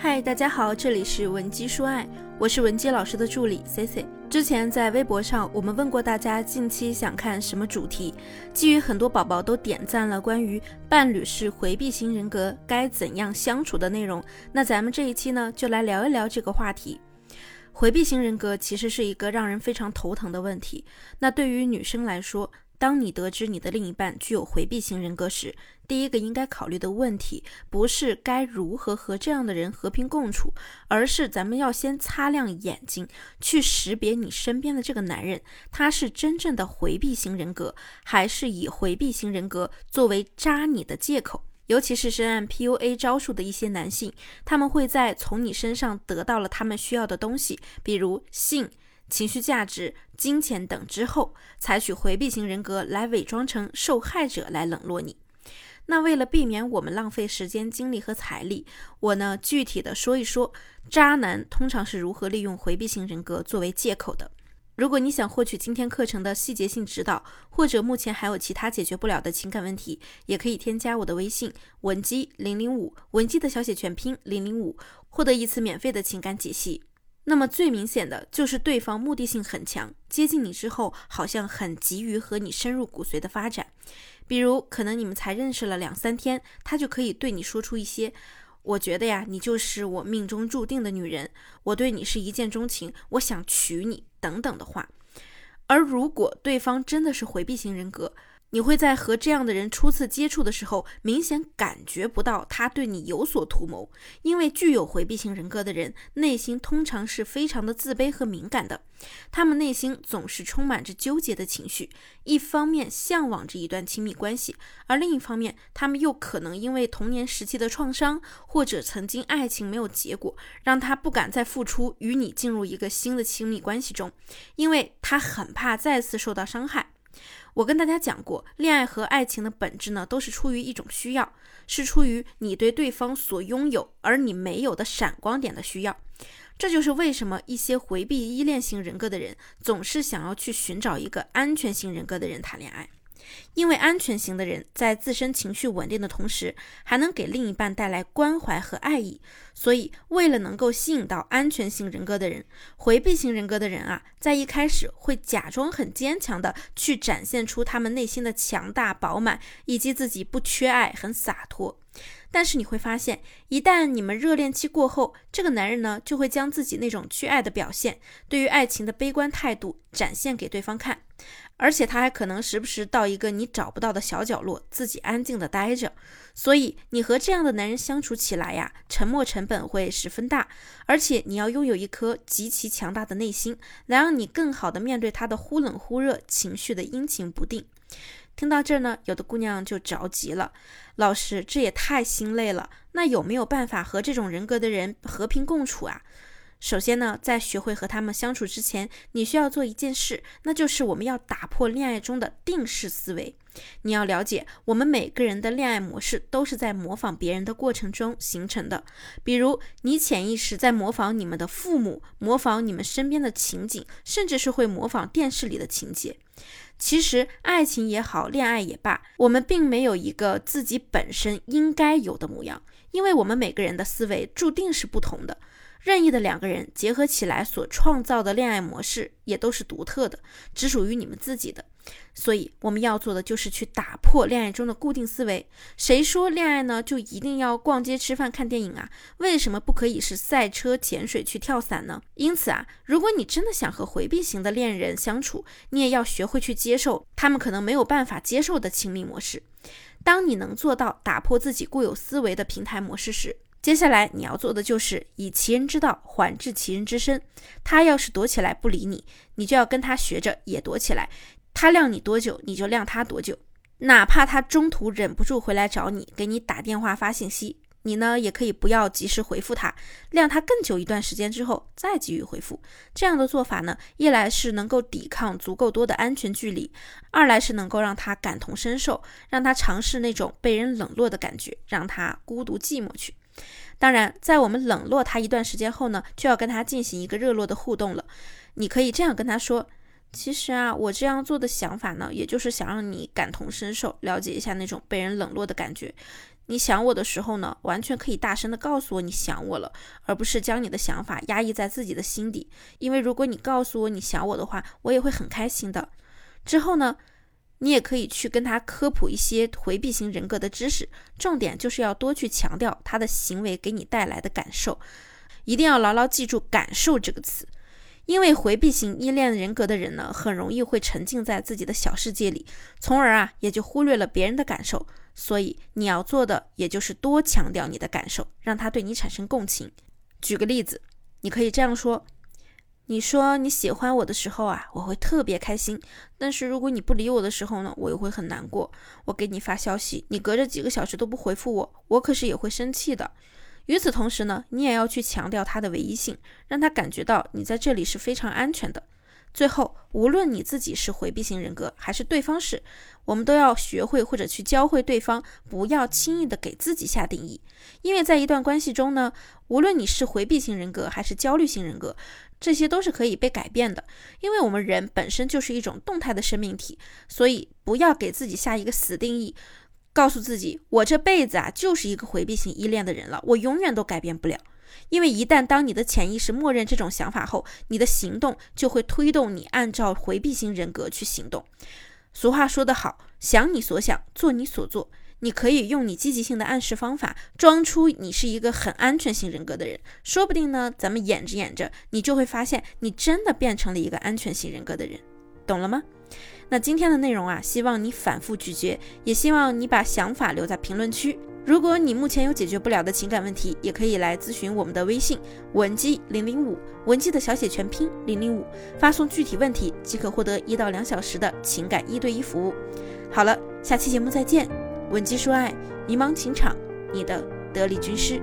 嗨，大家好，这里是文姬说爱，我是文姬老师的助理 C C。之前在微博上，我们问过大家近期想看什么主题，基于很多宝宝都点赞了关于伴侣是回避型人格该怎样相处的内容，那咱们这一期呢，就来聊一聊这个话题。回避型人格其实是一个让人非常头疼的问题，那对于女生来说。当你得知你的另一半具有回避型人格时，第一个应该考虑的问题不是该如何和这样的人和平共处，而是咱们要先擦亮眼睛，去识别你身边的这个男人，他是真正的回避型人格，还是以回避型人格作为扎你的借口？尤其是深谙 PUA 招数的一些男性，他们会在从你身上得到了他们需要的东西，比如性。情绪价值、金钱等之后，采取回避型人格来伪装成受害者来冷落你。那为了避免我们浪费时间、精力和财力，我呢具体的说一说渣男通常是如何利用回避型人格作为借口的。如果你想获取今天课程的细节性指导，或者目前还有其他解决不了的情感问题，也可以添加我的微信文姬零零五，文姬的小写全拼零零五，获得一次免费的情感解析。那么最明显的就是对方目的性很强，接近你之后好像很急于和你深入骨髓的发展。比如，可能你们才认识了两三天，他就可以对你说出一些“我觉得呀，你就是我命中注定的女人，我对你是一见钟情，我想娶你”等等的话。而如果对方真的是回避型人格，你会在和这样的人初次接触的时候，明显感觉不到他对你有所图谋，因为具有回避型人格的人内心通常是非常的自卑和敏感的，他们内心总是充满着纠结的情绪，一方面向往着一段亲密关系，而另一方面，他们又可能因为童年时期的创伤或者曾经爱情没有结果，让他不敢再付出，与你进入一个新的亲密关系中，因为他很怕再次受到伤害。我跟大家讲过，恋爱和爱情的本质呢，都是出于一种需要，是出于你对对方所拥有而你没有的闪光点的需要。这就是为什么一些回避依恋型人格的人，总是想要去寻找一个安全型人格的人谈恋爱。因为安全型的人在自身情绪稳定的同时，还能给另一半带来关怀和爱意，所以为了能够吸引到安全型人格的人，回避型人格的人啊，在一开始会假装很坚强的去展现出他们内心的强大饱满，以及自己不缺爱，很洒脱。但是你会发现，一旦你们热恋期过后，这个男人呢，就会将自己那种缺爱的表现，对于爱情的悲观态度展现给对方看。而且他还可能时不时到一个你找不到的小角落，自己安静的待着。所以你和这样的男人相处起来呀，沉默成本会十分大，而且你要拥有一颗极其强大的内心，来让你更好的面对他的忽冷忽热、情绪的阴晴不定。听到这儿呢，有的姑娘就着急了，老师，这也太心累了。那有没有办法和这种人格的人和平共处啊？首先呢，在学会和他们相处之前，你需要做一件事，那就是我们要打破恋爱中的定式思维。你要了解，我们每个人的恋爱模式都是在模仿别人的过程中形成的。比如，你潜意识在模仿你们的父母，模仿你们身边的情景，甚至是会模仿电视里的情节。其实，爱情也好，恋爱也罢，我们并没有一个自己本身应该有的模样，因为我们每个人的思维注定是不同的。任意的两个人结合起来所创造的恋爱模式也都是独特的，只属于你们自己的。所以我们要做的就是去打破恋爱中的固定思维。谁说恋爱呢就一定要逛街、吃饭、看电影啊？为什么不可以是赛车、潜水、去跳伞呢？因此啊，如果你真的想和回避型的恋人相处，你也要学会去接受他们可能没有办法接受的亲密模式。当你能做到打破自己固有思维的平台模式时，接下来你要做的就是以其人之道还治其人之身。他要是躲起来不理你，你就要跟他学着也躲起来。他晾你多久，你就晾他多久。哪怕他中途忍不住回来找你，给你打电话发信息，你呢也可以不要及时回复他，晾他更久一段时间之后再给予回复。这样的做法呢，一来是能够抵抗足够多的安全距离，二来是能够让他感同身受，让他尝试那种被人冷落的感觉，让他孤独寂寞去。当然，在我们冷落他一段时间后呢，就要跟他进行一个热络的互动了。你可以这样跟他说：“其实啊，我这样做的想法呢，也就是想让你感同身受，了解一下那种被人冷落的感觉。你想我的时候呢，完全可以大声的告诉我你想我了，而不是将你的想法压抑在自己的心底。因为如果你告诉我你想我的话，我也会很开心的。之后呢，你也可以去跟他科普一些回避型人格的知识，重点就是要多去强调他的行为给你带来的感受，一定要牢牢记住“感受”这个词。因为回避型依恋人格的人呢，很容易会沉浸在自己的小世界里，从而啊也就忽略了别人的感受。所以你要做的，也就是多强调你的感受，让他对你产生共情。举个例子，你可以这样说：你说你喜欢我的时候啊，我会特别开心；但是如果你不理我的时候呢，我又会很难过。我给你发消息，你隔着几个小时都不回复我，我可是也会生气的。与此同时呢，你也要去强调他的唯一性，让他感觉到你在这里是非常安全的。最后，无论你自己是回避型人格，还是对方是，我们都要学会或者去教会对方，不要轻易的给自己下定义。因为在一段关系中呢，无论你是回避型人格还是焦虑型人格，这些都是可以被改变的。因为我们人本身就是一种动态的生命体，所以不要给自己下一个死定义。告诉自己，我这辈子啊就是一个回避型依恋的人了，我永远都改变不了。因为一旦当你的潜意识默认这种想法后，你的行动就会推动你按照回避型人格去行动。俗话说得好，想你所想，做你所做。你可以用你积极性的暗示方法，装出你是一个很安全型人格的人，说不定呢，咱们演着演着，你就会发现你真的变成了一个安全型人格的人，懂了吗？那今天的内容啊，希望你反复咀嚼，也希望你把想法留在评论区。如果你目前有解决不了的情感问题，也可以来咨询我们的微信文姬零零五，文姬的小写全拼零零五，发送具体问题即可获得一到两小时的情感一对一服务。好了，下期节目再见，文姬说爱，迷茫情场，你的得力军师。